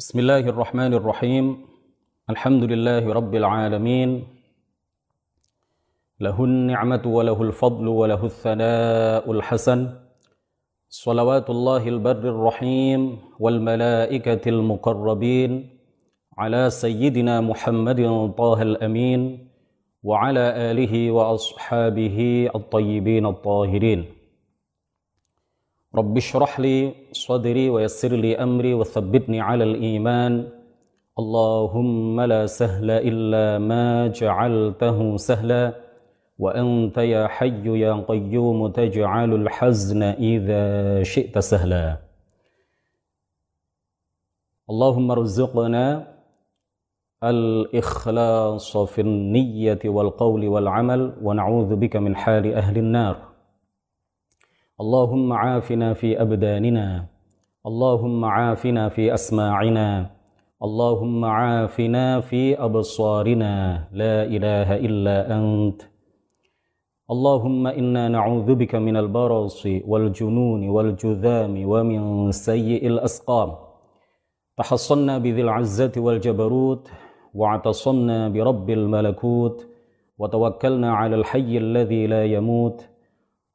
بسم الله الرحمن الرحيم. الحمد لله رب العالمين. له النعمة وله الفضل وله الثناء الحسن. صلوات الله البر الرحيم والملائكة المقربين. على سيدنا محمد طه الأمين. وعلى آله وأصحابه الطيبين الطاهرين. رب اشرح لي صدري ويسر لي أمري وثبتني على الإيمان. اللهم لا سهل إلا ما جعلته سهلا. وأنت يا حي يا قيوم تجعل الحزن إذا شئت سهلا. اللهم ارزقنا الإخلاص في النية والقول والعمل. ونعوذ بك من حال أهل النار. اللهم عافنا في أبداننا اللهم عافنا في أسماعنا اللهم عافنا في أبصارنا لا إله إلا أنت. اللهم إنا نعوذ بك من البرص والجنون والجذام ومن سيء الأسقام. تحصنا بذي العزة والجبروت واعتصمنا برب الملكوت وتوكلنا على الحي الذي لا يموت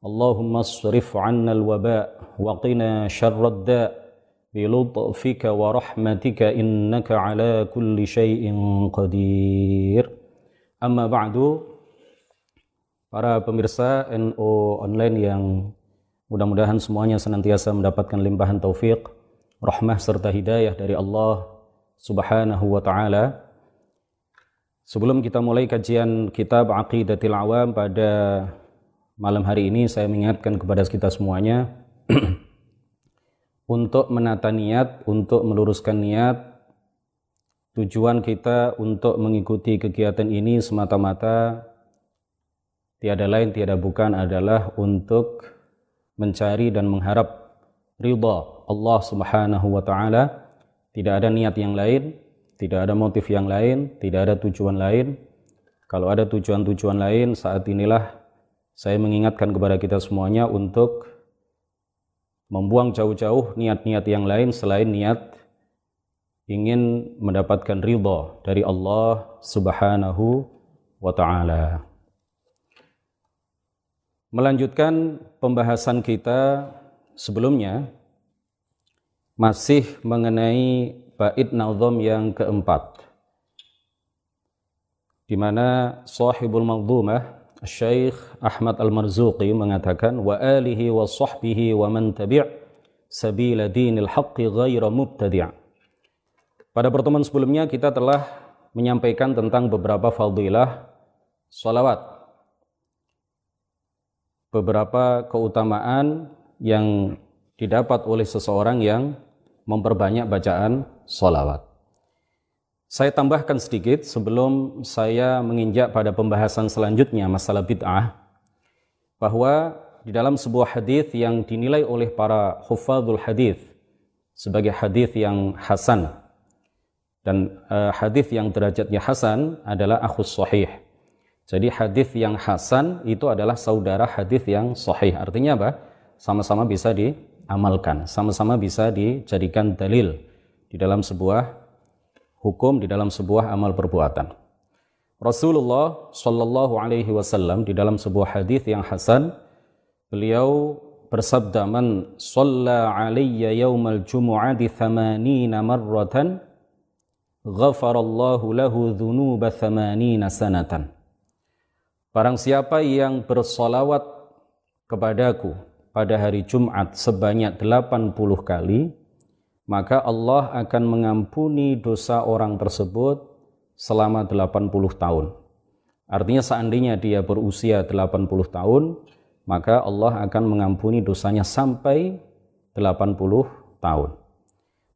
اللهم اصرف عنا الوباء وقنا شر الداء بلطفك ورحمتك إنك على كل شيء قدير أما بعد para pemirsa NO online yang mudah-mudahan semuanya senantiasa mendapatkan limpahan taufik, rahmah serta hidayah dari Allah Subhanahu wa taala. Sebelum kita mulai kajian kitab Aqidatil Awam pada malam hari ini saya mengingatkan kepada kita semuanya untuk menata niat, untuk meluruskan niat. Tujuan kita untuk mengikuti kegiatan ini semata-mata tiada lain tiada bukan adalah untuk mencari dan mengharap ridha Allah Subhanahu wa taala. Tidak ada niat yang lain, tidak ada motif yang lain, tidak ada tujuan lain. Kalau ada tujuan-tujuan lain, saat inilah saya mengingatkan kepada kita semuanya untuk membuang jauh-jauh niat-niat yang lain selain niat ingin mendapatkan ridha dari Allah Subhanahu wa taala. Melanjutkan pembahasan kita sebelumnya masih mengenai bait nazam yang keempat di mana sahibul maghdumah Syekh Ahmad Al-Marzuqi mengatakan wa alihi wa sahbihi wa man tabi' sabila dinil haqqi ghaira mubtadi'. Pada pertemuan sebelumnya kita telah menyampaikan tentang beberapa fadilah salawat. Beberapa keutamaan yang didapat oleh seseorang yang memperbanyak bacaan salawat. Saya tambahkan sedikit sebelum saya menginjak pada pembahasan selanjutnya masalah bid'ah bahwa di dalam sebuah hadis yang dinilai oleh para hufadzul hadis sebagai hadis yang hasan dan uh, hadis yang derajatnya hasan adalah akhus sahih. Jadi hadis yang hasan itu adalah saudara hadis yang sahih. Artinya apa? Sama-sama bisa diamalkan, sama-sama bisa dijadikan dalil di dalam sebuah hukum di dalam sebuah amal perbuatan. Rasulullah Shallallahu Alaihi Wasallam di dalam sebuah hadis yang hasan, beliau bersabda man shalla alayya yaumal jumu'ati thamanina marratan ghafarallahu lahu dhunuba thamanina sanatan. Barang siapa yang bersolawat kepadaku pada hari Jumat sebanyak 80 kali, maka Allah akan mengampuni dosa orang tersebut selama 80 tahun. Artinya seandainya dia berusia 80 tahun, maka Allah akan mengampuni dosanya sampai 80 tahun.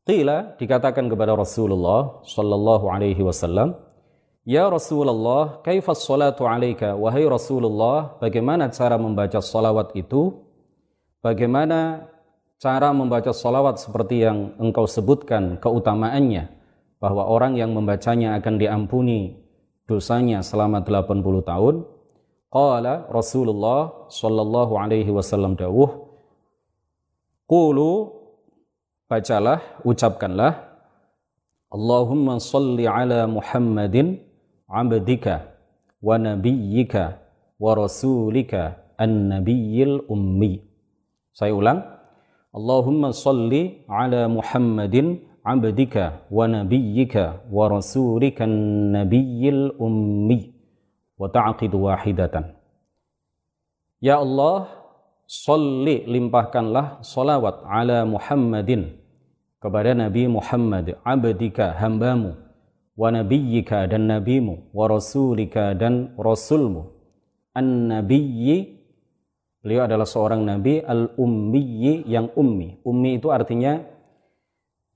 Qila dikatakan kepada Rasulullah sallallahu alaihi wasallam, "Ya Rasulullah, kaifa salatu alaika?" Wahai Rasulullah, bagaimana cara membaca salawat itu? Bagaimana cara membaca salawat seperti yang engkau sebutkan keutamaannya bahwa orang yang membacanya akan diampuni dosanya selama 80 tahun? Qala Rasulullah sallallahu alaihi wasallam dawuh, "Qulu bacalah, ucapkanlah Allahumma salli ala Muhammadin abdika wa nabiyyika wa rasulika an-nabiyyil ummi. Saya ulang. Allahumma salli ala Muhammadin abdika wa nabiyyika wa rasulika an-nabiyyil ummi wa ta'qid wahidatan. Ya Allah, salli limpahkanlah salawat ala Muhammadin kepada Nabi Muhammad abdika hambamu wa nabiyyika dan nabimu wa rasulika dan rasulmu an nabiyyi beliau adalah seorang nabi al ummi yang ummi ummi itu artinya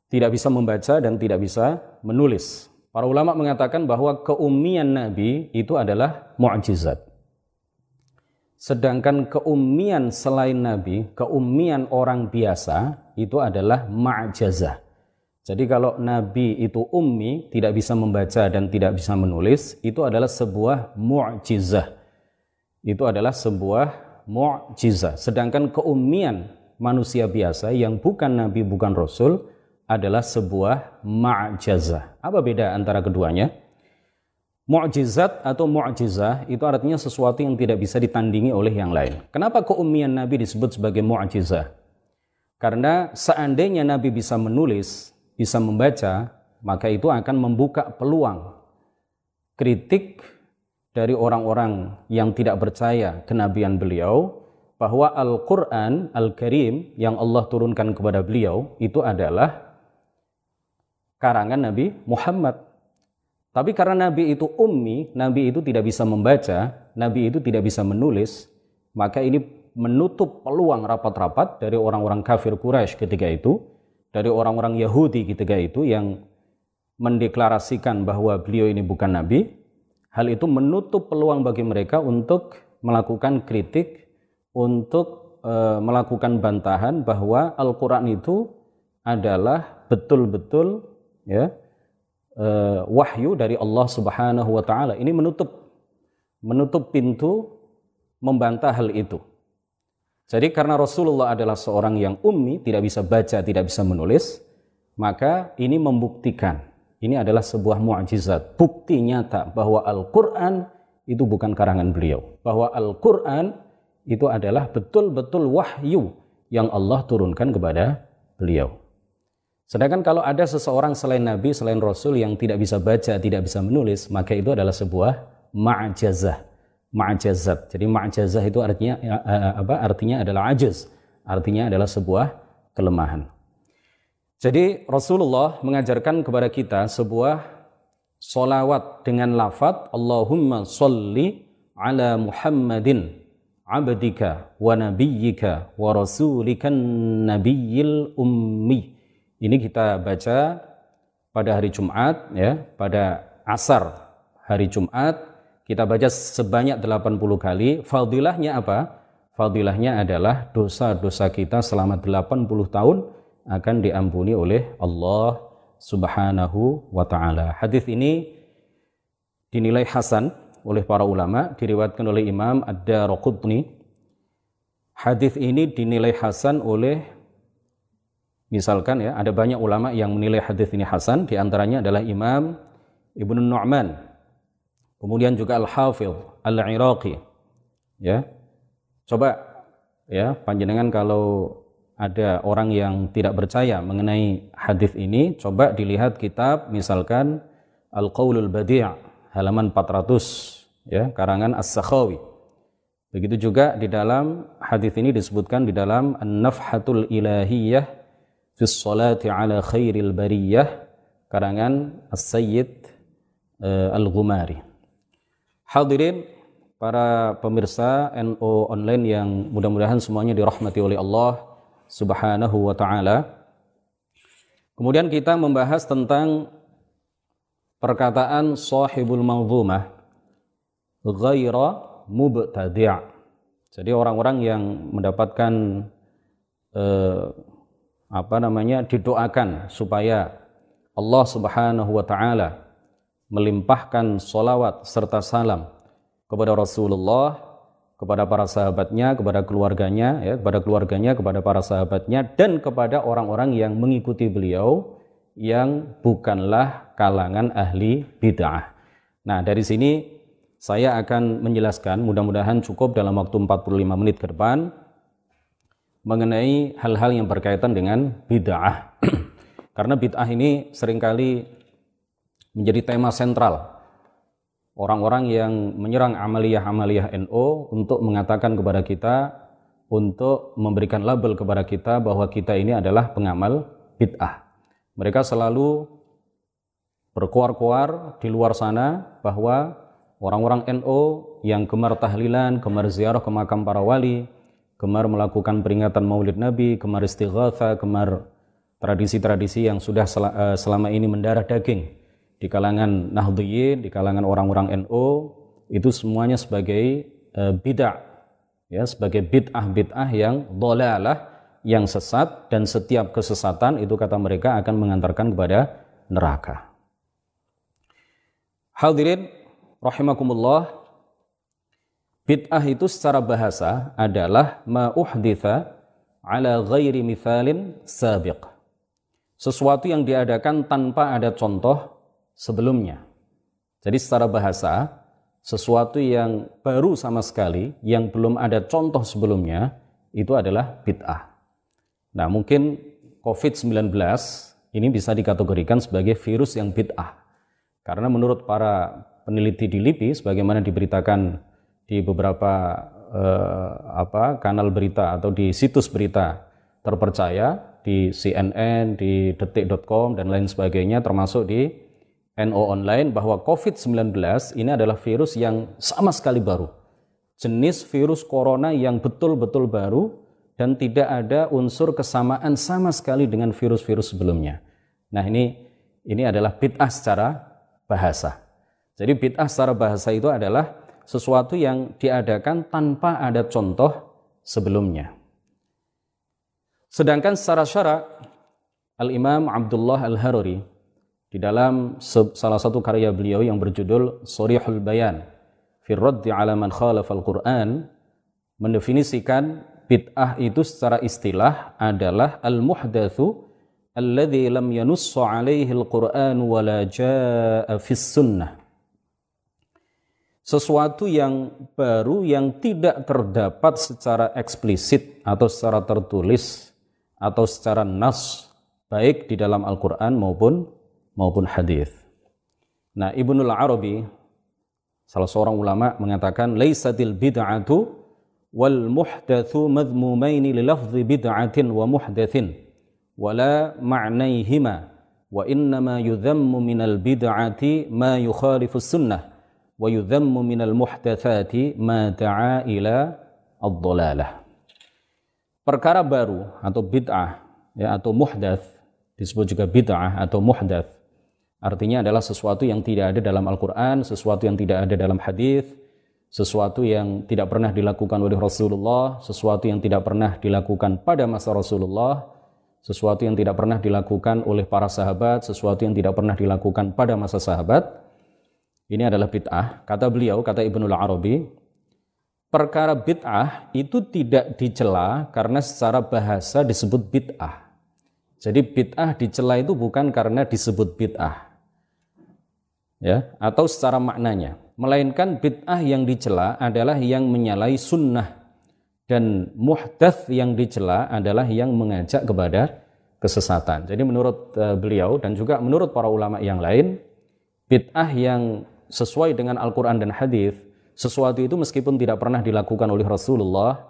tidak bisa membaca dan tidak bisa menulis para ulama mengatakan bahwa keummian nabi itu adalah mu'jizat Sedangkan keummian selain Nabi, keummian orang biasa itu adalah ma'jazah. Jadi kalau Nabi itu ummi, tidak bisa membaca dan tidak bisa menulis, itu adalah sebuah mu'jizah. Itu adalah sebuah mu'jizah. Sedangkan keummian manusia biasa yang bukan Nabi, bukan Rasul, adalah sebuah ma'jazah. Apa beda antara keduanya? Mu'jizat atau mu'jizah itu artinya sesuatu yang tidak bisa ditandingi oleh yang lain. Kenapa keummian Nabi disebut sebagai mu'jizah? Karena seandainya Nabi bisa menulis, bisa membaca, maka itu akan membuka peluang kritik dari orang-orang yang tidak percaya kenabian beliau bahwa Al-Quran Al-Karim yang Allah turunkan kepada beliau itu adalah karangan Nabi Muhammad tapi karena Nabi itu ummi, Nabi itu tidak bisa membaca, Nabi itu tidak bisa menulis, maka ini menutup peluang rapat-rapat dari orang-orang kafir Quraisy ketika itu, dari orang-orang Yahudi ketika itu yang mendeklarasikan bahwa beliau ini bukan Nabi. Hal itu menutup peluang bagi mereka untuk melakukan kritik, untuk e, melakukan bantahan bahwa Al-Quran itu adalah betul-betul ya uh, wahyu dari Allah Subhanahu wa taala. Ini menutup menutup pintu membantah hal itu. Jadi karena Rasulullah adalah seorang yang ummi, tidak bisa baca, tidak bisa menulis, maka ini membuktikan ini adalah sebuah mukjizat, bukti nyata bahwa Al-Qur'an itu bukan karangan beliau, bahwa Al-Qur'an itu adalah betul-betul wahyu yang Allah turunkan kepada beliau. Sedangkan kalau ada seseorang selain Nabi, selain Rasul yang tidak bisa baca, tidak bisa menulis, maka itu adalah sebuah ma'jazah. Ma'jazat. Jadi ma'jazah itu artinya ya, eh, apa? Artinya adalah ajaz. Artinya adalah sebuah kelemahan. Jadi Rasulullah mengajarkan kepada kita sebuah solawat dengan lafat Allahumma salli ala Muhammadin abdika wa nabiyyika wa rasulikan nabiyyil ummi ini kita baca pada hari Jumat ya, pada asar hari Jumat kita baca sebanyak 80 kali. Fadilahnya apa? Fadilahnya adalah dosa-dosa kita selama 80 tahun akan diampuni oleh Allah Subhanahu wa taala. Hadis ini dinilai hasan oleh para ulama, diriwayatkan oleh Imam Ad-Darqutni. Hadis ini dinilai hasan oleh Misalkan ya, ada banyak ulama yang menilai hadis ini hasan, di antaranya adalah Imam Ibnu Nu'man. Kemudian juga Al-Hafidh Al-Iraqi. Ya. Coba ya, panjenengan kalau ada orang yang tidak percaya mengenai hadis ini, coba dilihat kitab misalkan Al-Qaulul Badi' halaman 400 ya, karangan As-Sakhawi. Begitu juga di dalam hadis ini disebutkan di dalam An-Nafhatul Ilahiyah fi salati ala khairil bariyah karangan As-Sayyid uh, Al-Ghumari. Hadirin para pemirsa NO online yang mudah-mudahan semuanya dirahmati oleh Allah Subhanahu wa taala. Kemudian kita membahas tentang perkataan sahibul manzumah ghaira mubtadi'. Jadi orang-orang yang mendapatkan eh, apa namanya didoakan supaya Allah Subhanahu wa taala melimpahkan solawat serta salam kepada Rasulullah, kepada para sahabatnya, kepada keluarganya, ya, kepada keluarganya, kepada para sahabatnya, dan kepada orang-orang yang mengikuti beliau yang bukanlah kalangan ahli bid'ah. Nah, dari sini saya akan menjelaskan, mudah-mudahan cukup dalam waktu 45 menit ke depan, mengenai hal-hal yang berkaitan dengan bid'ah. Karena bid'ah ini sering kali menjadi tema sentral orang-orang yang menyerang amaliyah-amaliyah NO untuk mengatakan kepada kita untuk memberikan label kepada kita bahwa kita ini adalah pengamal bid'ah. Mereka selalu berkuar-kuar di luar sana bahwa orang-orang NO yang gemar tahlilan, gemar ziarah ke makam para wali, gemar melakukan peringatan maulid Nabi, gemar istighatha, gemar tradisi-tradisi yang sudah eh, selama ini mendarah daging di kalangan Nahdliyin, di kalangan orang-orang NU itu semuanya sebagai uh, bid'ah ya sebagai bid'ah-bid'ah yang dhalalah yang sesat dan setiap kesesatan itu kata mereka akan mengantarkan kepada neraka. Hadirin rahimakumullah bid'ah itu secara bahasa adalah ma uhditha ala ghairi mithalin sabiq sesuatu yang diadakan tanpa ada contoh sebelumnya. Jadi secara bahasa, sesuatu yang baru sama sekali, yang belum ada contoh sebelumnya, itu adalah bid'ah. Nah mungkin COVID-19 ini bisa dikategorikan sebagai virus yang bid'ah. Karena menurut para peneliti di LIPI, sebagaimana diberitakan di beberapa eh, apa kanal berita atau di situs berita terpercaya, di CNN, di detik.com dan lain sebagainya termasuk di NO online bahwa COVID-19 ini adalah virus yang sama sekali baru. Jenis virus corona yang betul-betul baru dan tidak ada unsur kesamaan sama sekali dengan virus-virus sebelumnya. Nah, ini ini adalah bid'ah secara bahasa. Jadi bid'ah secara bahasa itu adalah sesuatu yang diadakan tanpa ada contoh sebelumnya. Sedangkan secara syarak Al-Imam Abdullah Al-Haruri di dalam salah satu karya beliau yang berjudul Sorihul Bayan fi raddi ala man khalafal Qur'an mendefinisikan bid'ah itu secara istilah adalah al-muhdatsu alladhi lam yanussu alaihi al-Qur'an wa la jaa fis sunnah. Sesuatu yang baru yang tidak terdapat secara eksplisit atau secara tertulis atau secara nas baik di dalam Al-Qur'an maupun maupun hadis. Nah, Ibnul Arabi salah seorang ulama mengatakan laisatil bid'atu wal muhdatsu madhmumaini li lafzi bid'atin wa muhdatsin wala ma'naihima wa innama yudhammu minal bid'ati ma yukhalifu sunnah wa yudhammu minal muhdatsati ma ila ad-dhalalah perkara baru atau bid'ah ya atau muhdats disebut juga bid'ah atau muhdats artinya adalah sesuatu yang tidak ada dalam Al-Qur'an, sesuatu yang tidak ada dalam hadis, sesuatu yang tidak pernah dilakukan oleh Rasulullah, sesuatu yang tidak pernah dilakukan pada masa Rasulullah, sesuatu yang tidak pernah dilakukan oleh para sahabat, sesuatu yang tidak pernah dilakukan pada masa sahabat. Ini adalah bid'ah. Kata beliau, kata Ibnul Arabi, perkara bid'ah itu tidak dicela karena secara bahasa disebut bid'ah. Jadi bid'ah dicela itu bukan karena disebut bid'ah. Ya, atau secara maknanya, melainkan bid'ah yang dicela adalah yang menyalahi sunnah dan muhdath yang dicela adalah yang mengajak kepada kesesatan. Jadi menurut uh, beliau dan juga menurut para ulama yang lain, bid'ah yang sesuai dengan Al-Qur'an dan hadis sesuatu itu meskipun tidak pernah dilakukan oleh Rasulullah,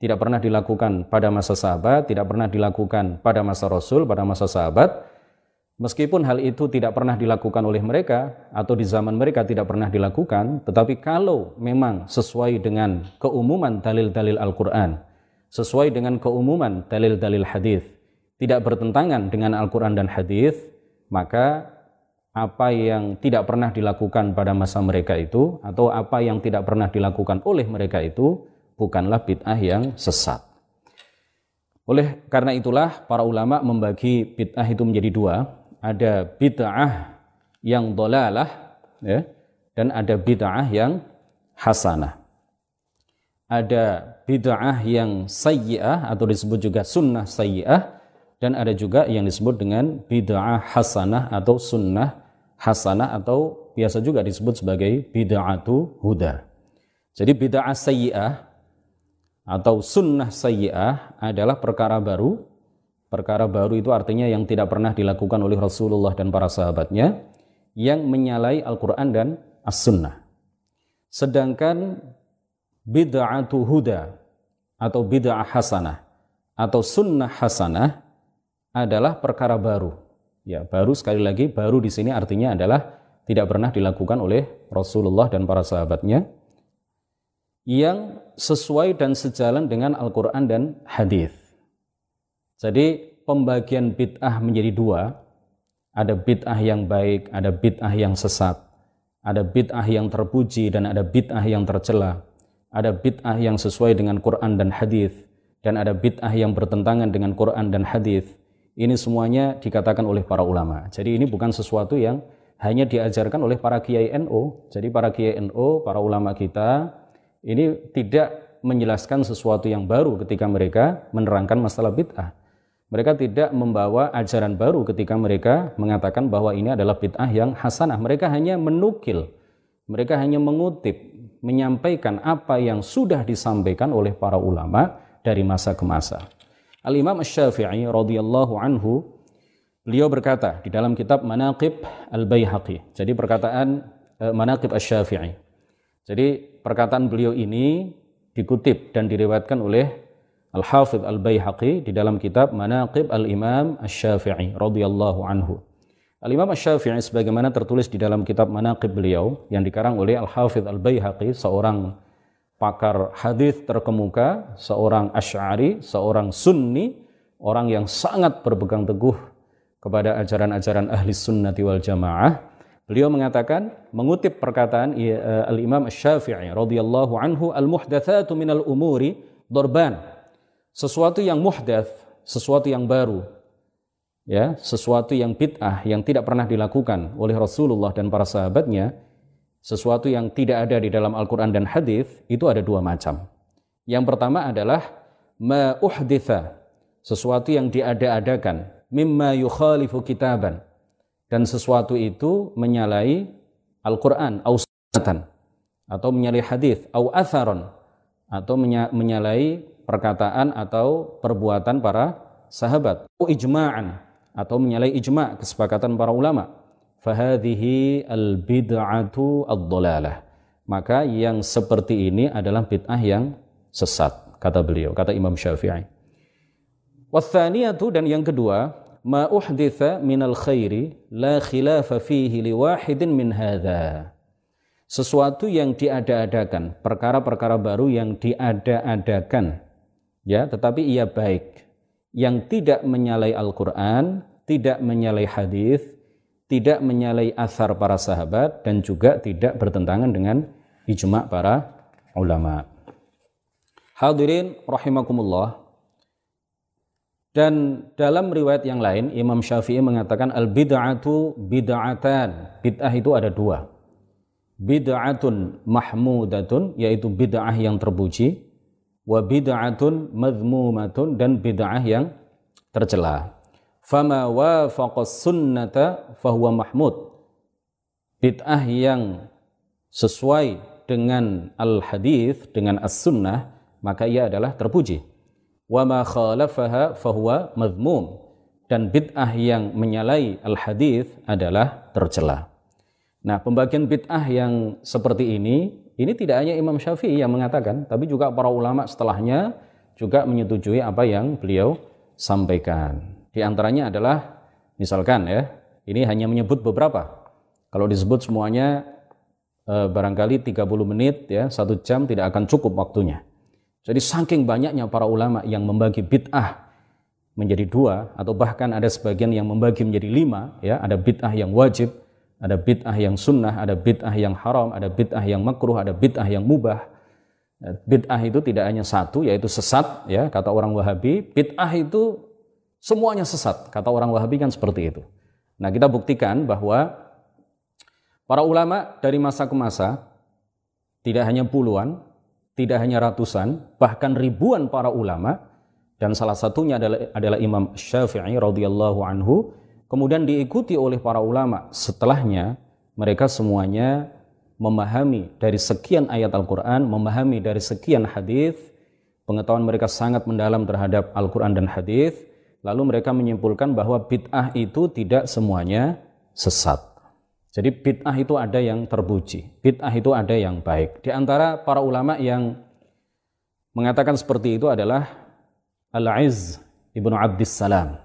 tidak pernah dilakukan pada masa sahabat, tidak pernah dilakukan pada masa Rasul, pada masa sahabat, meskipun hal itu tidak pernah dilakukan oleh mereka atau di zaman mereka tidak pernah dilakukan, tetapi kalau memang sesuai dengan keumuman dalil-dalil Al-Qur'an, sesuai dengan keumuman dalil-dalil hadis, tidak bertentangan dengan Al-Quran dan hadis, maka apa yang tidak pernah dilakukan pada masa mereka itu atau apa yang tidak pernah dilakukan oleh mereka itu bukanlah bid'ah yang sesat. Oleh karena itulah para ulama membagi bid'ah itu menjadi dua, ada bid'ah yang dolalah ya, dan ada bid'ah yang hasanah. Ada bid'ah yang sayyi'ah atau disebut juga sunnah sayyi'ah dan ada juga yang disebut dengan bid'ah hasanah atau sunnah hasanah atau biasa juga disebut sebagai bid'atu huda. Jadi bid'ah sayyi'ah atau sunnah sayyi'ah adalah perkara baru. Perkara baru itu artinya yang tidak pernah dilakukan oleh Rasulullah dan para sahabatnya yang menyalai Al-Quran dan As-Sunnah. Sedangkan bid'atu huda atau bid'ah hasanah atau sunnah hasanah adalah perkara baru Ya, baru sekali lagi baru di sini artinya adalah tidak pernah dilakukan oleh Rasulullah dan para sahabatnya yang sesuai dan sejalan dengan Al-Quran dan hadis. Jadi pembagian bid'ah menjadi dua, ada bid'ah yang baik, ada bid'ah yang sesat, ada bid'ah yang terpuji dan ada bid'ah yang tercela, ada bid'ah yang sesuai dengan Quran dan hadis, dan ada bid'ah yang bertentangan dengan Quran dan hadis ini semuanya dikatakan oleh para ulama. Jadi ini bukan sesuatu yang hanya diajarkan oleh para kiai NU. Jadi para kiai NU, para ulama kita ini tidak menjelaskan sesuatu yang baru ketika mereka menerangkan masalah bid'ah. Mereka tidak membawa ajaran baru ketika mereka mengatakan bahwa ini adalah bid'ah yang hasanah. Mereka hanya menukil, mereka hanya mengutip, menyampaikan apa yang sudah disampaikan oleh para ulama dari masa ke masa. Al-Imam Asy-Syafi'i radhiyallahu anhu beliau berkata di dalam kitab Manaqib Al-Baihaqi. Jadi perkataan uh, Manaqib Asy-Syafi'i. Jadi perkataan beliau ini dikutip dan diriwayatkan oleh Al-Hafidh Al-Baihaqi di dalam kitab Manaqib Al-Imam Asy-Syafi'i radhiyallahu anhu. Al-Imam Asy-Syafi'i sebagaimana tertulis di dalam kitab Manaqib beliau yang dikarang oleh Al-Hafidh Al-Baihaqi seorang pakar hadis terkemuka, seorang Asy'ari, seorang Sunni, orang yang sangat berpegang teguh kepada ajaran-ajaran ahli sunnati wal jamaah. Beliau mengatakan, mengutip perkataan uh, Al-Imam Syafi'i radhiyallahu anhu, al-muhdatsatu minal umuri dorban. Sesuatu yang muhdats, sesuatu yang baru, ya, sesuatu yang bid'ah yang tidak pernah dilakukan oleh Rasulullah dan para sahabatnya, sesuatu yang tidak ada di dalam Al-Quran dan hadis itu ada dua macam. Yang pertama adalah ma'uhditha, sesuatu yang diada-adakan, mimma yukhalifu kitaban, dan sesuatu itu menyalai Al-Quran, au atau menyalai hadis, au atharon, atau menyalai perkataan atau perbuatan para sahabat, ijma'an, atau menyalai ijma' kesepakatan para ulama fahadhihi al-bid'atu ad-dhalalah. Maka yang seperti ini adalah bid'ah yang sesat, kata beliau, kata Imam Syafi'i. Wathaniyatu dan yang kedua, ma uhditha minal khairi la khilafa fihi liwahidin min hadha. Sesuatu yang diada-adakan, perkara-perkara baru yang diada-adakan, ya, tetapi ia baik, yang tidak menyalai Al-Quran, tidak menyalai hadis, tidak menyalai asar para sahabat dan juga tidak bertentangan dengan ijma para ulama. Hadirin rahimakumullah. Dan dalam riwayat yang lain Imam Syafi'i mengatakan al bid'atu bid'atan. Bid'ah itu ada dua. Bid'atun mahmudatun yaitu bid'ah yang terpuji wa bid'atun madhmumatun dan bid'ah yang tercela. Fama wafaqas sunnata fahuwa mahmud. Bid'ah yang sesuai dengan al hadis dengan as sunnah maka ia adalah terpuji. Wa ma khalafaha fahuwa madhmum. Dan bid'ah yang menyalai al hadis adalah tercela. Nah pembagian bid'ah yang seperti ini ini tidak hanya Imam Syafi'i yang mengatakan tapi juga para ulama setelahnya juga menyetujui apa yang beliau sampaikan di antaranya adalah misalkan ya, ini hanya menyebut beberapa. Kalau disebut semuanya e, barangkali 30 menit ya, satu jam tidak akan cukup waktunya. Jadi saking banyaknya para ulama yang membagi bid'ah menjadi dua atau bahkan ada sebagian yang membagi menjadi lima ya ada bid'ah yang wajib ada bid'ah yang sunnah ada bid'ah yang haram ada bid'ah yang makruh ada bid'ah yang mubah. Bid'ah itu tidak hanya satu yaitu sesat ya kata orang Wahabi. Bid'ah itu semuanya sesat kata orang Wahabi kan seperti itu. Nah kita buktikan bahwa para ulama dari masa ke masa tidak hanya puluhan tidak hanya ratusan bahkan ribuan para ulama dan salah satunya adalah, adalah Imam Syafi'i radhiyallahu anhu kemudian diikuti oleh para ulama setelahnya mereka semuanya memahami dari sekian ayat Al-Qur'an, memahami dari sekian hadis, pengetahuan mereka sangat mendalam terhadap Al-Qur'an dan hadis, lalu mereka menyimpulkan bahwa bid'ah itu tidak semuanya sesat. Jadi bid'ah itu ada yang terpuji, bid'ah itu ada yang baik. Di antara para ulama yang mengatakan seperti itu adalah Al-Izz Ibnu Abdissalam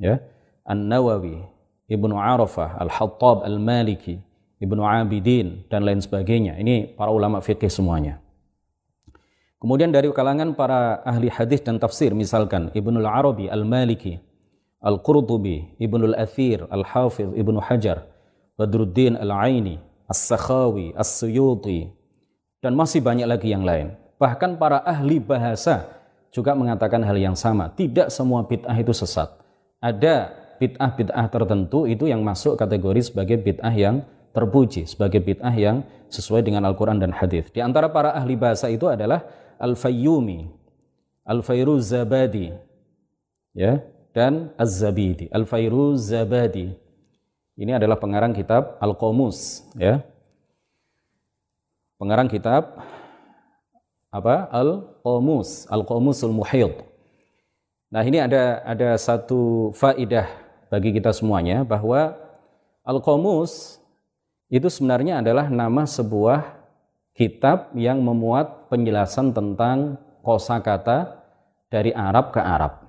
ya An-Nawawi Ibnu Arafah Al-Hattab Al-Maliki Ibnu Abidin dan lain sebagainya ini para ulama fikih semuanya kemudian dari kalangan para ahli hadis dan tafsir misalkan Ibnu Al-Arabi Al-Maliki Al-Qurtubi Ibnu Al-Athir Al-Hafiz Ibnu Hajar Badruddin Al-Aini As-Sakhawi As-Suyuti dan masih banyak lagi yang lain bahkan para ahli bahasa juga mengatakan hal yang sama. Tidak semua bid'ah itu sesat. Ada bid'ah-bid'ah tertentu itu yang masuk kategori sebagai bid'ah yang terpuji, sebagai bid'ah yang sesuai dengan Al-Quran dan Hadis. Di antara para ahli bahasa itu adalah Al-Fayyumi, Al-Fayruz Zabadi, ya, dan Az-Zabidi. Al-Fayruz Zabadi. Ini adalah pengarang kitab Al-Qomus, ya. Pengarang kitab apa al-qamus al-qamusul muhid nah ini ada ada satu faidah bagi kita semuanya bahwa al-qamus itu sebenarnya adalah nama sebuah kitab yang memuat penjelasan tentang kosakata dari Arab ke Arab.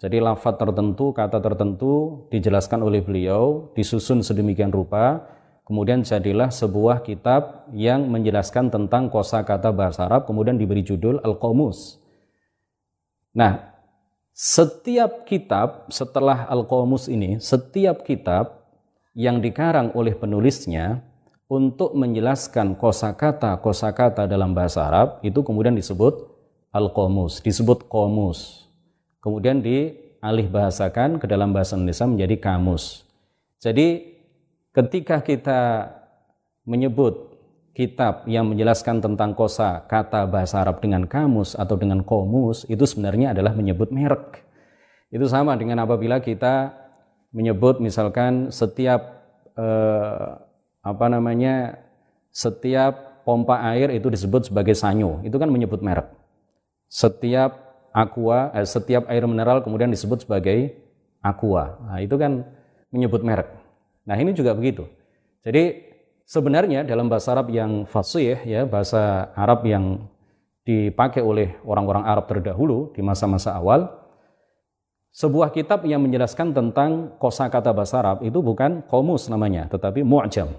Jadi lafaz tertentu, kata tertentu dijelaskan oleh beliau, disusun sedemikian rupa Kemudian jadilah sebuah kitab yang menjelaskan tentang kosakata bahasa Arab, kemudian diberi judul Al-Qamus. Nah, setiap kitab setelah Al-Qamus ini, setiap kitab yang dikarang oleh penulisnya untuk menjelaskan kosakata-kosakata dalam bahasa Arab itu kemudian disebut Al-Qamus, disebut Qamus. Kemudian dialih bahasakan ke dalam bahasa Indonesia menjadi kamus. Jadi ketika kita menyebut kitab yang menjelaskan tentang kosa kata bahasa Arab dengan kamus atau dengan komus itu sebenarnya adalah menyebut merek. Itu sama dengan apabila kita menyebut misalkan setiap eh, apa namanya setiap pompa air itu disebut sebagai sanyo, itu kan menyebut merek. Setiap aqua, eh, setiap air mineral kemudian disebut sebagai aqua. Nah, itu kan menyebut merek. Nah ini juga begitu. Jadi sebenarnya dalam bahasa Arab yang fasih ya bahasa Arab yang dipakai oleh orang-orang Arab terdahulu di masa-masa awal sebuah kitab yang menjelaskan tentang kosakata bahasa Arab itu bukan komus namanya tetapi mu'jam.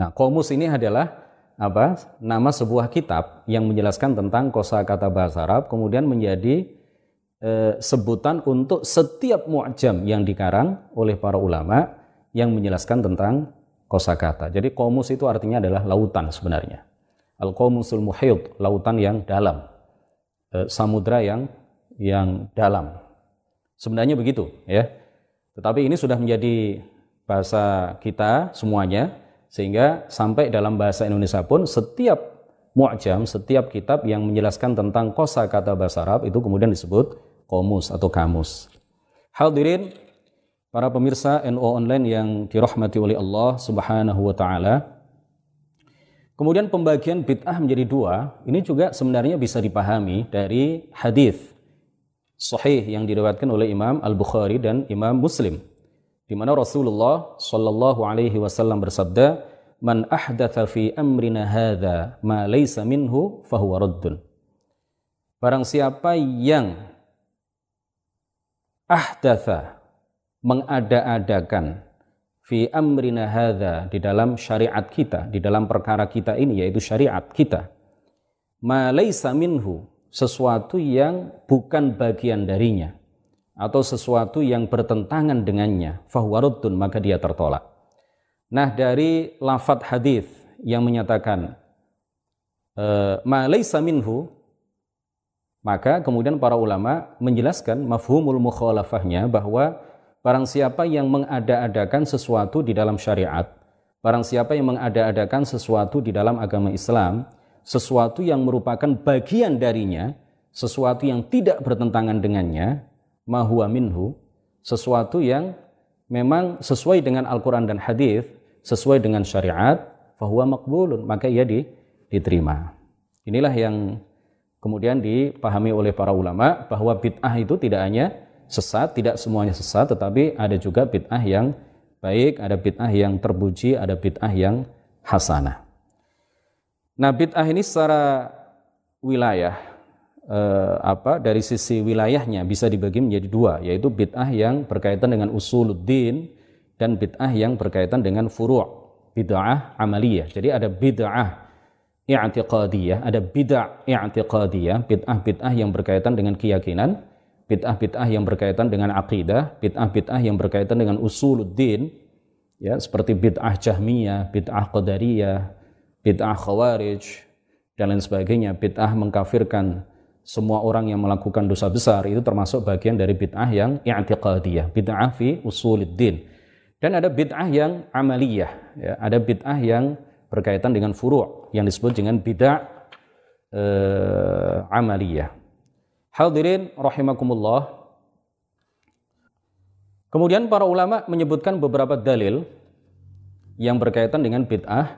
Nah, komus ini adalah apa? Nama sebuah kitab yang menjelaskan tentang kosakata bahasa Arab kemudian menjadi e, sebutan untuk setiap mu'jam yang dikarang oleh para ulama yang menjelaskan tentang kosakata. Jadi komus itu artinya adalah lautan sebenarnya. Al-Qomusul Muhid, lautan yang dalam. E, samudra yang yang dalam. Sebenarnya begitu ya. Tetapi ini sudah menjadi bahasa kita semuanya sehingga sampai dalam bahasa Indonesia pun setiap mu'jam, setiap kitab yang menjelaskan tentang kosakata bahasa Arab itu kemudian disebut komus atau kamus. Hadirin para pemirsa NO online yang dirahmati oleh Allah Subhanahu wa taala. Kemudian pembagian bid'ah menjadi dua, ini juga sebenarnya bisa dipahami dari hadis sahih yang diriwayatkan oleh Imam Al-Bukhari dan Imam Muslim di mana Rasulullah Shallallahu alaihi wasallam bersabda, "Man ahdatha fi amrina hadza ma laysa minhu fahuwa raddun." Barang siapa yang ahdatha mengada-adakan fi amrina hadza di dalam syariat kita, di dalam perkara kita ini yaitu syariat kita. Ma laisa minhu, sesuatu yang bukan bagian darinya. atau sesuatu yang bertentangan dengannya, fahuwaruddun, maka dia tertolak. Nah, dari lafat hadis yang menyatakan eh, ma laysa minhu maka kemudian para ulama menjelaskan mafhumul mukhalafahnya bahwa barang siapa yang mengada-adakan sesuatu di dalam syariat, barang siapa yang mengada-adakan sesuatu di dalam agama Islam, sesuatu yang merupakan bagian darinya, sesuatu yang tidak bertentangan dengannya, mahuwa minhu, sesuatu yang memang sesuai dengan Al-Quran dan hadis, sesuai dengan syariat, fahuwa makbulun, maka ia di, diterima. Inilah yang kemudian dipahami oleh para ulama bahwa bid'ah itu tidak hanya sesat, tidak semuanya sesat, tetapi ada juga bid'ah yang baik, ada bid'ah yang terpuji, ada bid'ah yang hasanah. Nah, bid'ah ini secara wilayah eh, apa dari sisi wilayahnya bisa dibagi menjadi dua, yaitu bid'ah yang berkaitan dengan usuluddin dan bid'ah yang berkaitan dengan furu' bid'ah amaliyah. Jadi ada bid'ah i'tiqadiyah, ada bid'ah i'tiqadiyah, bid'ah-bid'ah yang berkaitan dengan keyakinan, bid'ah-bid'ah yang berkaitan dengan akidah, bid'ah-bid'ah yang berkaitan dengan usuluddin, ya seperti bid'ah jahmiyah, bid'ah qadariyah, bid'ah khawarij, dan lain sebagainya, bid'ah mengkafirkan semua orang yang melakukan dosa besar itu termasuk bagian dari bid'ah yang i'tiqadiyah, bid'ah fi usuluddin. Dan ada bid'ah yang amaliyah, ya, ada bid'ah yang berkaitan dengan furu' yang disebut dengan bid'ah eh, amaliyah. Hadirin rahimakumullah. Kemudian para ulama menyebutkan beberapa dalil yang berkaitan dengan bid'ah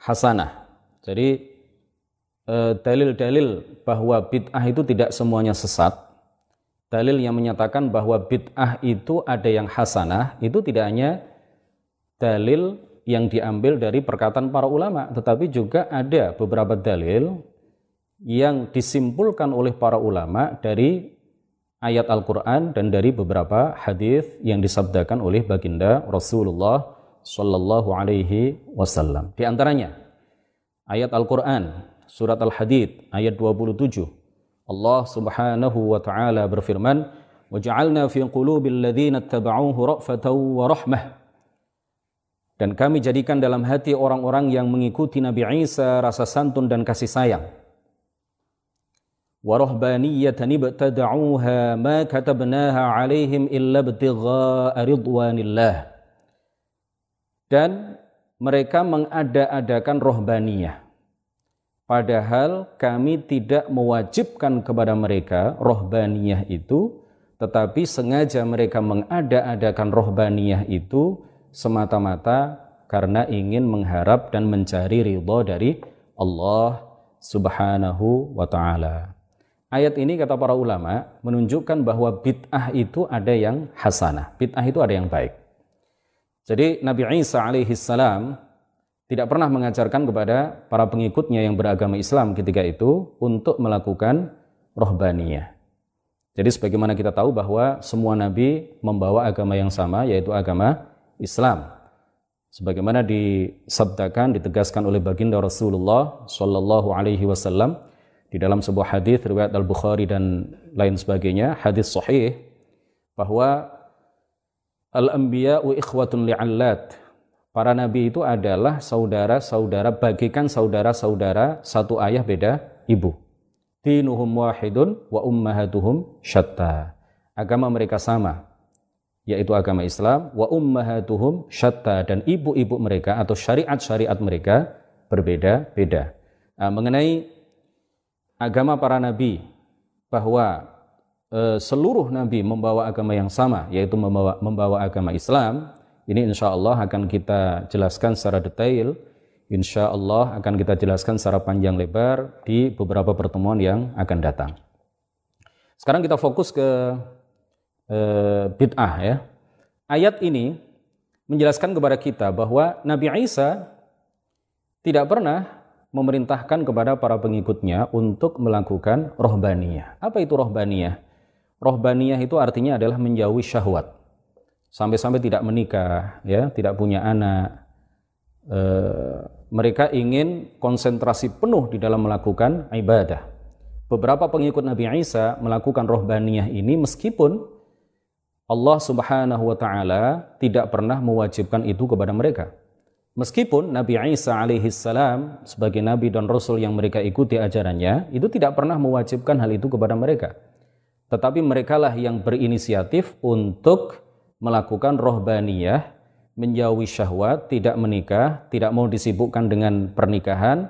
hasanah. Jadi eh, dalil-dalil bahwa bid'ah itu tidak semuanya sesat. Dalil yang menyatakan bahwa bid'ah itu ada yang hasanah itu tidak hanya dalil yang diambil dari perkataan para ulama, tetapi juga ada beberapa dalil yang disimpulkan oleh para ulama dari ayat Al-Quran dan dari beberapa hadis yang disabdakan oleh baginda Rasulullah Shallallahu Alaihi Wasallam. Di antaranya ayat Al-Quran, surat Al-Hadid, ayat 27. Allah Subhanahu wa taala berfirman, وَجَعَلْنَا فِي قُلُوبِ الَّذِينَ اتَّبَعُوهُ ra'fatan wa. Dan kami jadikan dalam hati orang-orang yang mengikuti Nabi Isa rasa santun dan kasih sayang. وَرَهْبَانِيَّةً ابْتَدَعُوهَا مَا كَتَبْنَاهَا عَلَيْهِمْ إِلَّا ابْتِغَاءَ رِضْوَانِ اللَّهِ Dan mereka mengada-adakan rohbaniyah. Padahal kami tidak mewajibkan kepada mereka rohbaniyah itu, tetapi sengaja mereka mengada-adakan rohbaniyah itu semata-mata karena ingin mengharap dan mencari ridho dari Allah Subhanahu wa taala. Ayat ini kata para ulama menunjukkan bahwa bid'ah itu ada yang hasanah, bid'ah itu ada yang baik. Jadi Nabi Isa alaihi salam tidak pernah mengajarkan kepada para pengikutnya yang beragama Islam ketika itu untuk melakukan rohbaniyah. Jadi sebagaimana kita tahu bahwa semua nabi membawa agama yang sama yaitu agama Islam. Sebagaimana disabdakan, ditegaskan oleh baginda Rasulullah Shallallahu Alaihi Wasallam di dalam sebuah hadis riwayat Al Bukhari dan lain sebagainya, hadis sahih bahwa Al-anbiya'u ikhwatun li'allat. Para nabi itu adalah saudara-saudara, bagikan saudara-saudara satu ayah beda ibu. Dinuhum wahidun wa ummahatuhum syatta. Agama mereka sama, yaitu agama Islam, wa ummahatuhum syatta dan ibu-ibu mereka atau syariat-syariat mereka berbeda-beda. Nah, mengenai agama para nabi bahwa Eh, seluruh nabi membawa agama yang sama yaitu membawa membawa agama Islam. Ini insya Allah akan kita jelaskan secara detail. Insya Allah akan kita jelaskan secara panjang lebar di beberapa pertemuan yang akan datang. Sekarang kita fokus ke e, bid'ah ya. Ayat ini menjelaskan kepada kita bahwa Nabi Isa tidak pernah memerintahkan kepada para pengikutnya untuk melakukan rohbaniyah. Apa itu rohbaniyah? Rohbaniyah itu artinya adalah menjauhi syahwat. Sampai-sampai tidak menikah, ya, tidak punya anak. E, mereka ingin konsentrasi penuh di dalam melakukan ibadah. Beberapa pengikut Nabi Isa melakukan rohbaniyah ini meskipun Allah Subhanahu wa taala tidak pernah mewajibkan itu kepada mereka. Meskipun Nabi Isa alaihi salam sebagai nabi dan rasul yang mereka ikuti ajarannya, itu tidak pernah mewajibkan hal itu kepada mereka. Tetapi merekalah yang berinisiatif untuk melakukan rohbaniyah, menjauhi syahwat, tidak menikah, tidak mau disibukkan dengan pernikahan,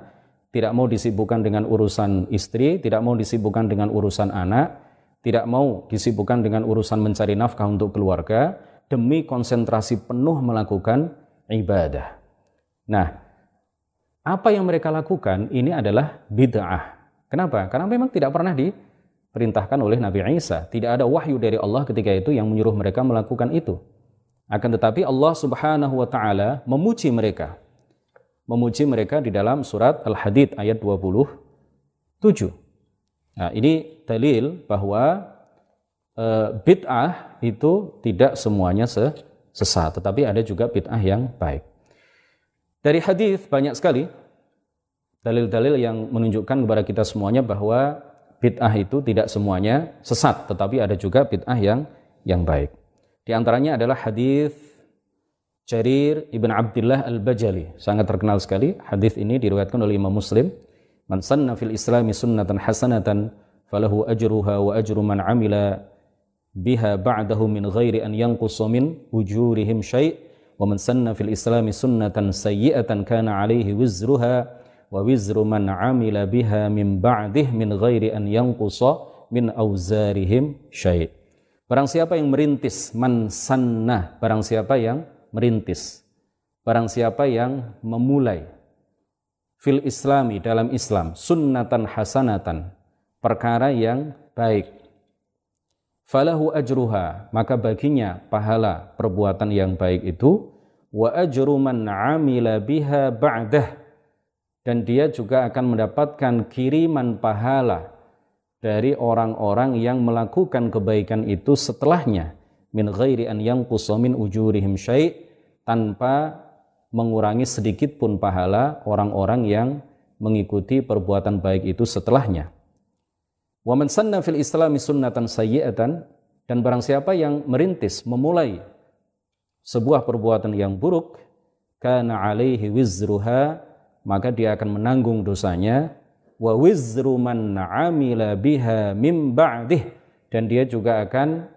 tidak mau disibukkan dengan urusan istri, tidak mau disibukkan dengan urusan anak, tidak mau disibukkan dengan urusan mencari nafkah untuk keluarga, demi konsentrasi penuh melakukan ibadah. Nah, apa yang mereka lakukan ini adalah bid'ah. Kenapa? Karena memang tidak pernah diperintahkan oleh Nabi Isa. Tidak ada wahyu dari Allah ketika itu yang menyuruh mereka melakukan itu. Akan tetapi Allah Subhanahu wa taala memuji mereka. Memuji mereka di dalam surat Al-Hadid ayat 27. Nah, ini dalil bahwa e, bid'ah itu tidak semuanya sesat, tetapi ada juga bid'ah yang baik. Dari hadis banyak sekali dalil-dalil yang menunjukkan kepada kita semuanya bahwa bid'ah itu tidak semuanya sesat, tetapi ada juga bid'ah yang yang baik. Di antaranya adalah hadis Jarir ibn Abdullah al-Bajali, sangat terkenal sekali. Hadis ini diriwayatkan oleh Imam Muslim. Man sanna fil Islami sunnatan hasanatan falahu ajruha wa ajru man amila biha ba'dahu min ghairi an yanqusa min ujurihim syai' sanna fil Islami sunnatan sayyi'atan kana alaihi wizruha wa wizru man amila biha min ba'dih min ghairi an yanqusa min auzarihim syai' Barang siapa yang merintis man sannah, barang siapa yang merintis. Barang siapa yang memulai fil islami dalam Islam sunnatan hasanatan, perkara yang baik. Falahu ajruha, maka baginya pahala perbuatan yang baik itu wa ajru man amila biha ba'dah dan dia juga akan mendapatkan kiriman pahala dari orang-orang yang melakukan kebaikan itu setelahnya min ghairi an yanqusa min ujurihim syai' tanpa mengurangi sedikit pun pahala orang-orang yang mengikuti perbuatan baik itu setelahnya. Wa man sanna fil islami sunnatan sayyi'atan dan barang siapa yang merintis memulai sebuah perbuatan yang buruk kana alaihi wizruha maka dia akan menanggung dosanya wa wizru man amila biha mim ba'dih dan dia juga akan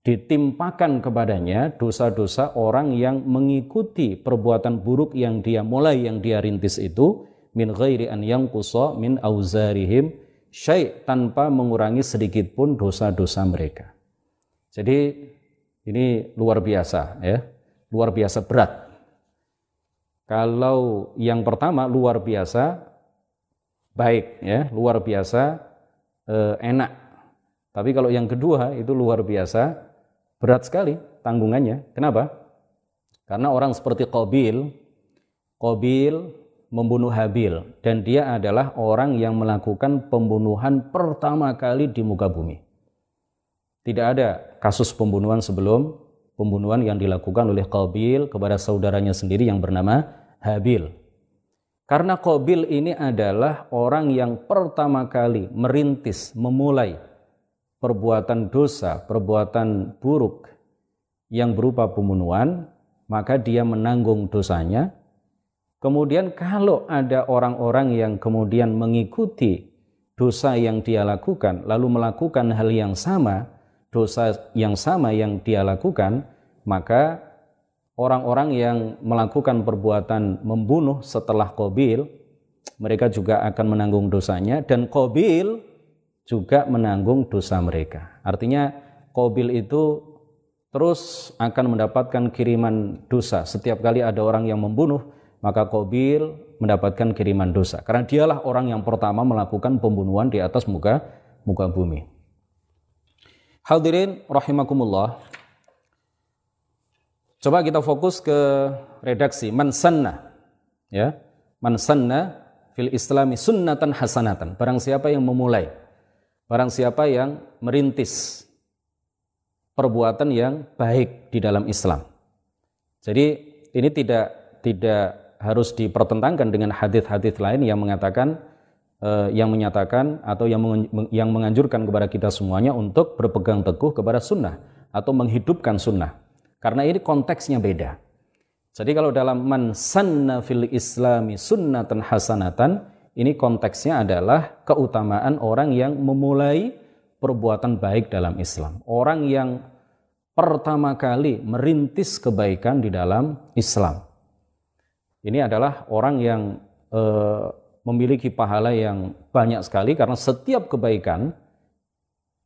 ditimpakan kepadanya dosa-dosa orang yang mengikuti perbuatan buruk yang dia mulai yang dia rintis itu min ghairi an yanqusa min auzarihim syai tanpa mengurangi sedikit pun dosa-dosa mereka. Jadi ini luar biasa ya, luar biasa berat. Kalau yang pertama luar biasa baik ya. Luar biasa eh, enak. Tapi kalau yang kedua itu luar biasa berat sekali tanggungannya. Kenapa? Karena orang seperti Qabil Qabil membunuh Habil dan dia adalah orang yang melakukan pembunuhan pertama kali di muka bumi tidak ada kasus pembunuhan sebelum pembunuhan yang dilakukan oleh Qabil kepada saudaranya sendiri yang bernama Habil karena Qabil ini adalah orang yang pertama kali merintis, memulai perbuatan dosa, perbuatan buruk yang berupa pembunuhan, maka dia menanggung dosanya. Kemudian kalau ada orang-orang yang kemudian mengikuti dosa yang dia lakukan, lalu melakukan hal yang sama, dosa yang sama yang dia lakukan, maka orang-orang yang melakukan perbuatan membunuh setelah Qabil, mereka juga akan menanggung dosanya dan Qabil juga menanggung dosa mereka. Artinya Qabil itu terus akan mendapatkan kiriman dosa. Setiap kali ada orang yang membunuh, maka Qabil mendapatkan kiriman dosa. Karena dialah orang yang pertama melakukan pembunuhan di atas muka muka bumi. Hadirin rahimakumullah. Coba kita fokus ke redaksi mansanna ya. Mansanna fil islami sunnatan hasanatan. Barang siapa yang memulai, barang siapa yang merintis perbuatan yang baik di dalam Islam. Jadi ini tidak tidak harus dipertentangkan dengan hadis-hadis lain yang mengatakan eh, yang menyatakan atau yang yang menganjurkan kepada kita semuanya untuk berpegang teguh kepada sunnah atau menghidupkan sunnah. Karena ini konteksnya beda. Jadi kalau dalam man sanna fil islami sunnatan hasanatan, ini konteksnya adalah keutamaan orang yang memulai perbuatan baik dalam Islam. Orang yang pertama kali merintis kebaikan di dalam Islam. Ini adalah orang yang e, memiliki pahala yang banyak sekali karena setiap kebaikan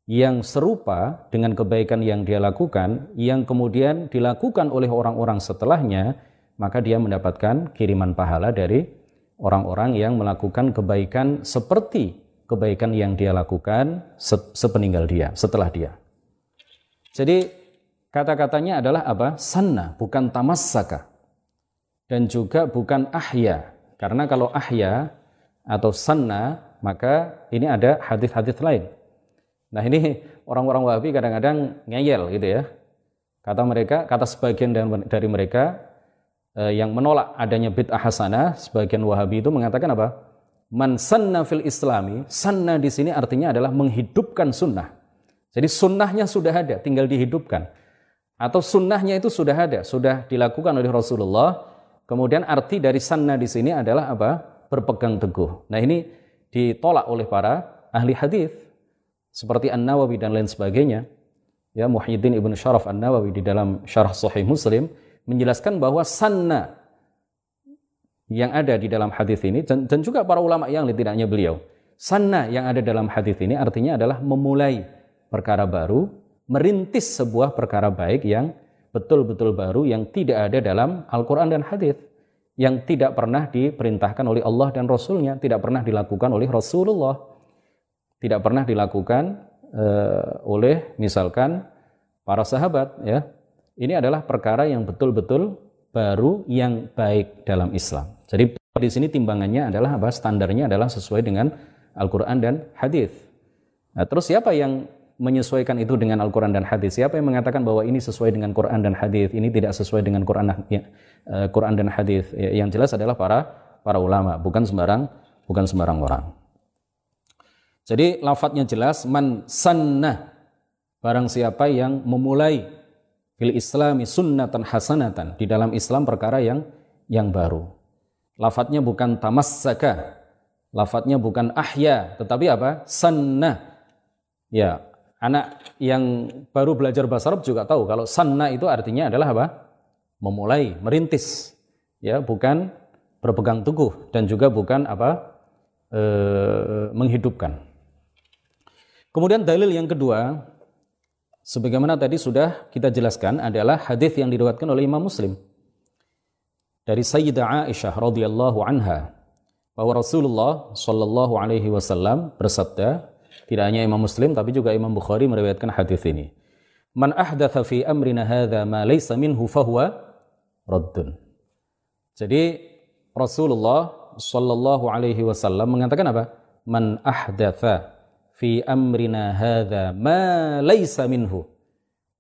yang serupa dengan kebaikan yang dia lakukan, yang kemudian dilakukan oleh orang-orang setelahnya, maka dia mendapatkan kiriman pahala dari orang-orang yang melakukan kebaikan seperti kebaikan yang dia lakukan sepeninggal dia, setelah dia. Jadi kata-katanya adalah apa? Sanna, bukan tamassaka. Dan juga bukan ahya. Karena kalau ahya atau sanna, maka ini ada hadis-hadis lain. Nah ini orang-orang Wahabi kadang-kadang ngeyel gitu ya. Kata mereka, kata sebagian dari mereka eh, yang menolak adanya bid'ah hasanah, sebagian Wahabi itu mengatakan apa? Man sanna fil islami, sanna di sini artinya adalah menghidupkan sunnah. Jadi sunnahnya sudah ada, tinggal dihidupkan. Atau sunnahnya itu sudah ada, sudah dilakukan oleh Rasulullah. Kemudian arti dari sanna di sini adalah apa? Berpegang teguh. Nah ini ditolak oleh para ahli hadis seperti An Nawawi dan lain sebagainya. Ya Muhyiddin ibnu Syaraf An Nawawi di dalam Syarah Sahih Muslim menjelaskan bahwa sanna yang ada di dalam hadis ini dan, juga para ulama yang lain tidak hanya beliau. Sanna yang ada dalam hadis ini artinya adalah memulai perkara baru, merintis sebuah perkara baik yang betul-betul baru yang tidak ada dalam Al-Quran dan hadis yang tidak pernah diperintahkan oleh Allah dan Rasulnya, tidak pernah dilakukan oleh Rasulullah, tidak pernah dilakukan uh, oleh misalkan para sahabat. Ya, ini adalah perkara yang betul-betul baru yang baik dalam Islam. Jadi di sini timbangannya adalah apa? Standarnya adalah sesuai dengan Al-Quran dan hadis. Nah, terus siapa yang menyesuaikan itu dengan Al-Quran dan hadis? Siapa yang mengatakan bahwa ini sesuai dengan Quran dan hadis? Ini tidak sesuai dengan Quran, ya, uh, Quran dan hadis? Ya, yang jelas adalah para para ulama, bukan sembarang bukan sembarang orang. Jadi lafadznya jelas man sanna barang siapa yang memulai fil islami sunnatan hasanatan di dalam Islam perkara yang yang baru. Lafadznya bukan tamassaka, lafadznya bukan ahya, tetapi apa? Sanna. Ya, anak yang baru belajar bahasa Arab juga tahu kalau sanna itu artinya adalah apa? Memulai, merintis. Ya, bukan berpegang teguh dan juga bukan apa? E, menghidupkan. Kemudian dalil yang kedua Sebagaimana tadi sudah kita jelaskan adalah hadis yang diriwayatkan oleh Imam Muslim dari Sayyidah Aisyah radhiyallahu anha bahwa Rasulullah shallallahu alaihi wasallam bersabda tidak hanya Imam Muslim tapi juga Imam Bukhari meriwayatkan hadis ini. Man ahdatha fi amrina hadza ma laysa minhu fahuwa raddun. Jadi Rasulullah shallallahu alaihi wasallam mengatakan apa? Man ahdatha fi amrina hadza ma laisa minhu.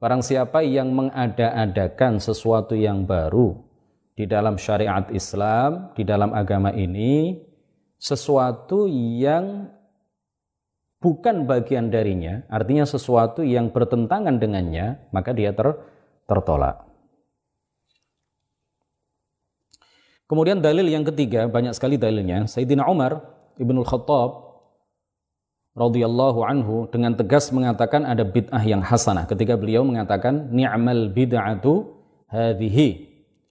Barang siapa yang mengada-adakan sesuatu yang baru di dalam syariat Islam, di dalam agama ini, sesuatu yang bukan bagian darinya, artinya sesuatu yang bertentangan dengannya, maka dia ter, tertolak. Kemudian dalil yang ketiga, banyak sekali dalilnya. Sayyidina Umar Ibnul Khattab radhiyallahu anhu dengan tegas mengatakan ada bid'ah yang hasanah ketika beliau mengatakan ni'mal bid'atu hadhihi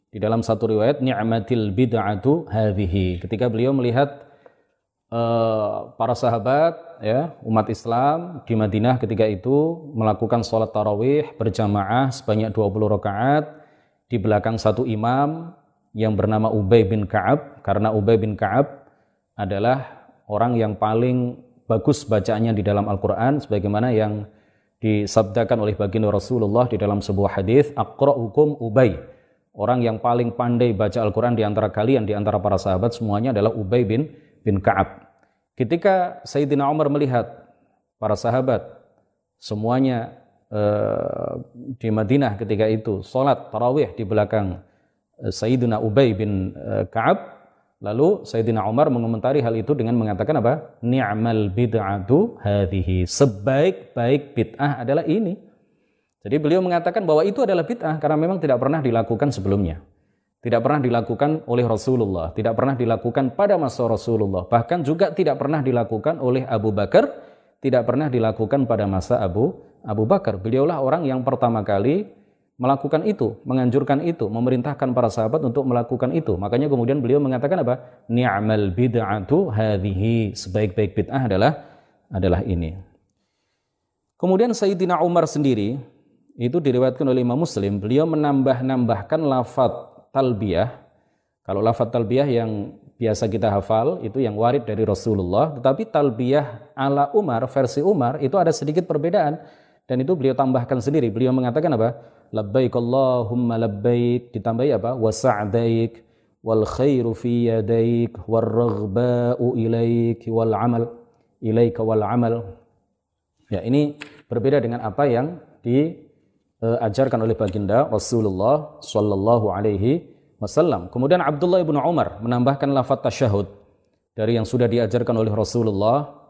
di dalam satu riwayat ni'matil bid'atu hadhihi ketika beliau melihat uh, para sahabat ya umat Islam di Madinah ketika itu melakukan sholat tarawih berjamaah sebanyak 20 rakaat di belakang satu imam yang bernama Ubay bin Ka'ab. Karena Ubay bin Ka'ab adalah orang yang paling bagus bacaannya di dalam Al-Quran sebagaimana yang disabdakan oleh baginda Rasulullah di dalam sebuah hadis hukum Ubay. Orang yang paling pandai baca Al-Quran di antara kalian di antara para sahabat semuanya adalah Ubay bin bin Ka'ab ketika Sayyidina Umar melihat para sahabat semuanya uh, di Madinah ketika itu sholat tarawih di belakang uh, Sayyidina Ubay bin uh, Ka'ab Lalu Sayyidina Umar mengomentari hal itu dengan mengatakan apa? Ni'mal bid'atu hadhihi. Sebaik-baik bid'ah adalah ini. Jadi beliau mengatakan bahwa itu adalah bid'ah karena memang tidak pernah dilakukan sebelumnya. Tidak pernah dilakukan oleh Rasulullah, tidak pernah dilakukan pada masa Rasulullah, bahkan juga tidak pernah dilakukan oleh Abu Bakar, tidak pernah dilakukan pada masa Abu Abu Bakar. Beliaulah orang yang pertama kali melakukan itu, menganjurkan itu, memerintahkan para sahabat untuk melakukan itu. Makanya kemudian beliau mengatakan apa? Ni'mal bid'atu hadhihi. Sebaik-baik bid'ah adalah adalah ini. Kemudian Sayyidina Umar sendiri itu diriwayatkan oleh Imam Muslim, beliau menambah-nambahkan lafaz talbiyah. Kalau lafaz talbiyah yang biasa kita hafal itu yang warid dari Rasulullah, tetapi talbiyah ala Umar versi Umar itu ada sedikit perbedaan dan itu beliau tambahkan sendiri. Beliau mengatakan apa? Labbaik Allahumma labbaik ditambahi apa? Wa sa'daik wal khairu fi yadaik wal raghba'u ilaik wal amal ilaika wal amal. Ya, ini berbeda dengan apa yang di diajarkan oleh baginda Rasulullah Shallallahu Alaihi Wasallam. Kemudian Abdullah ibnu Umar menambahkan lafaz tasyahud dari yang sudah diajarkan oleh Rasulullah.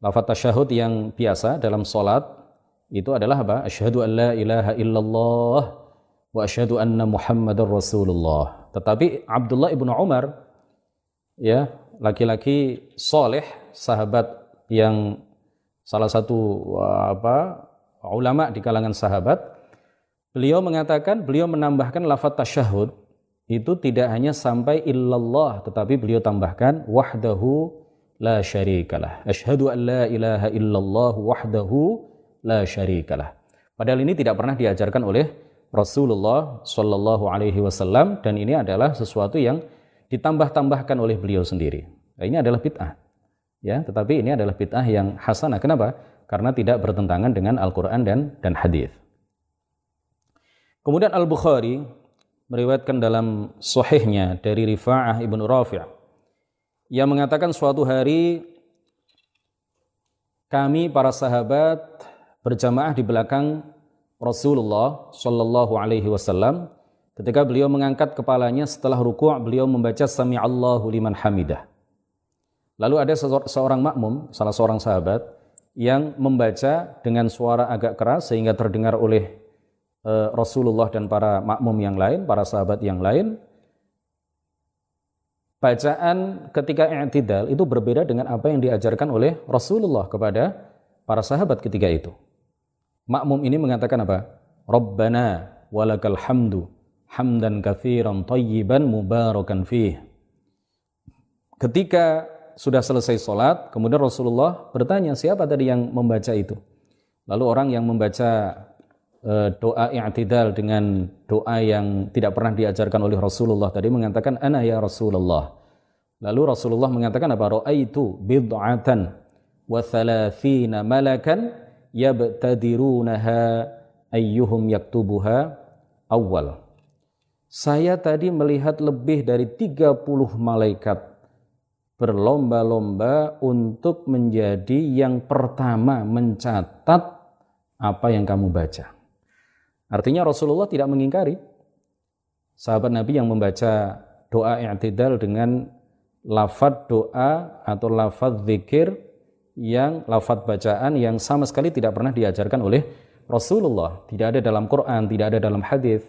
Lafaz tasyahud yang biasa dalam solat itu adalah apa? Asyhadu an la ilaha illallah wa asyhadu anna Muhammadar Rasulullah. Tetapi Abdullah ibnu Umar ya laki-laki soleh sahabat yang salah satu apa ulama di kalangan sahabat Beliau mengatakan, beliau menambahkan lafaz tasyahud itu tidak hanya sampai illallah tetapi beliau tambahkan wahdahu la syarikalah. Asyhadu an la ilaha illallah wahdahu la syarikalah. Padahal ini tidak pernah diajarkan oleh Rasulullah Shallallahu alaihi wasallam dan ini adalah sesuatu yang ditambah-tambahkan oleh beliau sendiri. Nah, ini adalah bid'ah. Ya, tetapi ini adalah bid'ah yang hasanah. Kenapa? Karena tidak bertentangan dengan Al-Qur'an dan dan hadis. Kemudian Al-Bukhari meriwayatkan dalam sahihnya dari Rifa'ah ibn Rafi' yang mengatakan suatu hari kami para sahabat berjamaah di belakang Rasulullah Shallallahu Alaihi Wasallam ketika beliau mengangkat kepalanya setelah ruku' beliau membaca Sami Allahu liman hamidah. Lalu ada seorang makmum, salah seorang sahabat yang membaca dengan suara agak keras sehingga terdengar oleh Eh, Rasulullah dan para makmum yang lain, para sahabat yang lain, bacaan ketika i'tidal itu berbeda dengan apa yang diajarkan oleh Rasulullah kepada para sahabat ketika itu. Makmum ini mengatakan apa? Rabbana walakal hamdu hamdan kathiran tayyiban mubarakan fih. Ketika sudah selesai sholat, kemudian Rasulullah bertanya, siapa tadi yang membaca itu? Lalu orang yang membaca Eh, doa i'tidal dengan doa yang tidak pernah diajarkan oleh Rasulullah tadi mengatakan ana ya Rasulullah. Lalu Rasulullah mengatakan apa? Ra'aitu bid'atan wa thalathina malakan yabtadirunaha ayyuhum yaktubuha awal. Saya tadi melihat lebih dari 30 malaikat berlomba-lomba untuk menjadi yang pertama mencatat apa yang kamu baca. Artinya Rasulullah tidak mengingkari sahabat Nabi yang membaca doa i'tidal dengan lafad doa atau lafad zikir yang lafad bacaan yang sama sekali tidak pernah diajarkan oleh Rasulullah. Tidak ada dalam Quran, tidak ada dalam hadis.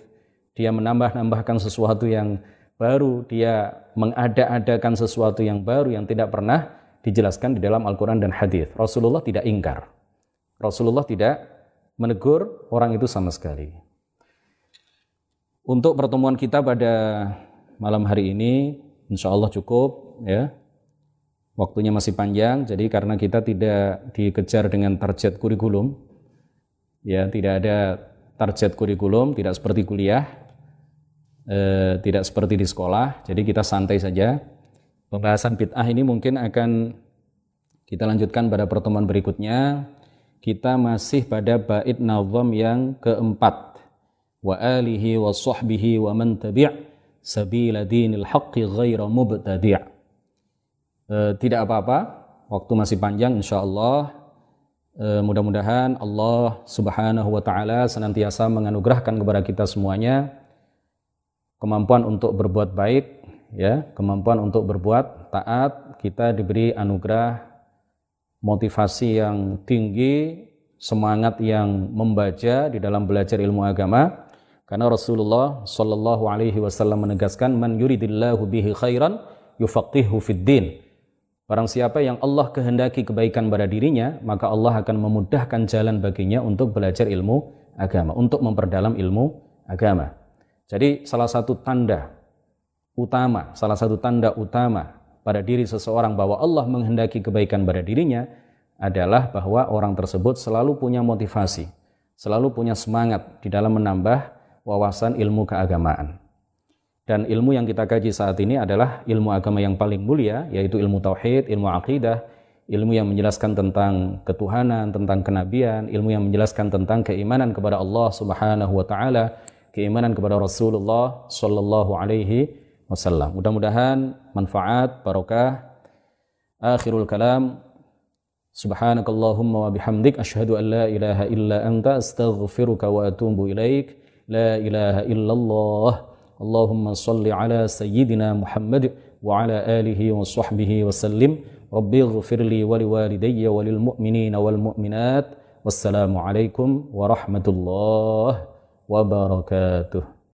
Dia menambah-nambahkan sesuatu yang baru, dia mengada-adakan sesuatu yang baru yang tidak pernah dijelaskan di dalam Al-Quran dan hadis. Rasulullah tidak ingkar. Rasulullah tidak menegur orang itu sama sekali. Untuk pertemuan kita pada malam hari ini, insya Allah cukup ya. Waktunya masih panjang, jadi karena kita tidak dikejar dengan target kurikulum, ya tidak ada target kurikulum, tidak seperti kuliah, eh, tidak seperti di sekolah, jadi kita santai saja. Pembahasan bid'ah ini mungkin akan kita lanjutkan pada pertemuan berikutnya kita masih pada bait nazam yang keempat. Wa alihi wa sahbihi wa man tabi' sabila dinil haqqi ghaira mubtadi' e, tidak apa-apa waktu masih panjang insyaallah. E, mudah-mudahan Allah Subhanahu wa taala senantiasa menganugerahkan kepada kita semuanya. Kemampuan untuk berbuat baik ya kemampuan untuk berbuat taat kita diberi anugerah motivasi yang tinggi semangat yang membaca di dalam belajar ilmu agama karena Rasulullah Shallallahu alaihi wasallam menegaskan man yuridillahu bihi khairan yufaqihu fid din Barang siapa yang Allah kehendaki kebaikan pada dirinya, maka Allah akan memudahkan jalan baginya untuk belajar ilmu agama, untuk memperdalam ilmu agama. Jadi salah satu tanda utama, salah satu tanda utama pada diri seseorang bahwa Allah menghendaki kebaikan pada dirinya adalah bahwa orang tersebut selalu punya motivasi, selalu punya semangat di dalam menambah wawasan ilmu keagamaan. Dan ilmu yang kita kaji saat ini adalah ilmu agama yang paling mulia, yaitu ilmu tauhid, ilmu akidah, ilmu yang menjelaskan tentang ketuhanan, tentang kenabian, ilmu yang menjelaskan tentang keimanan kepada Allah Subhanahu wa taala, keimanan kepada Rasulullah sallallahu alaihi wasallam. Mudah-mudahan manfaat, barokah. Akhirul kalam Subhanakallahumma wa bihamdik asyhadu an la ilaha illa anta astaghfiruka wa atubu ilaik. La ilaha illallah. اللهم صل على سيدنا محمد وعلى آله وصحبه وسلم ربي اغفر لي ولوالدي وللمؤمنين والمؤمنات والسلام عليكم ورحمة الله وبركاته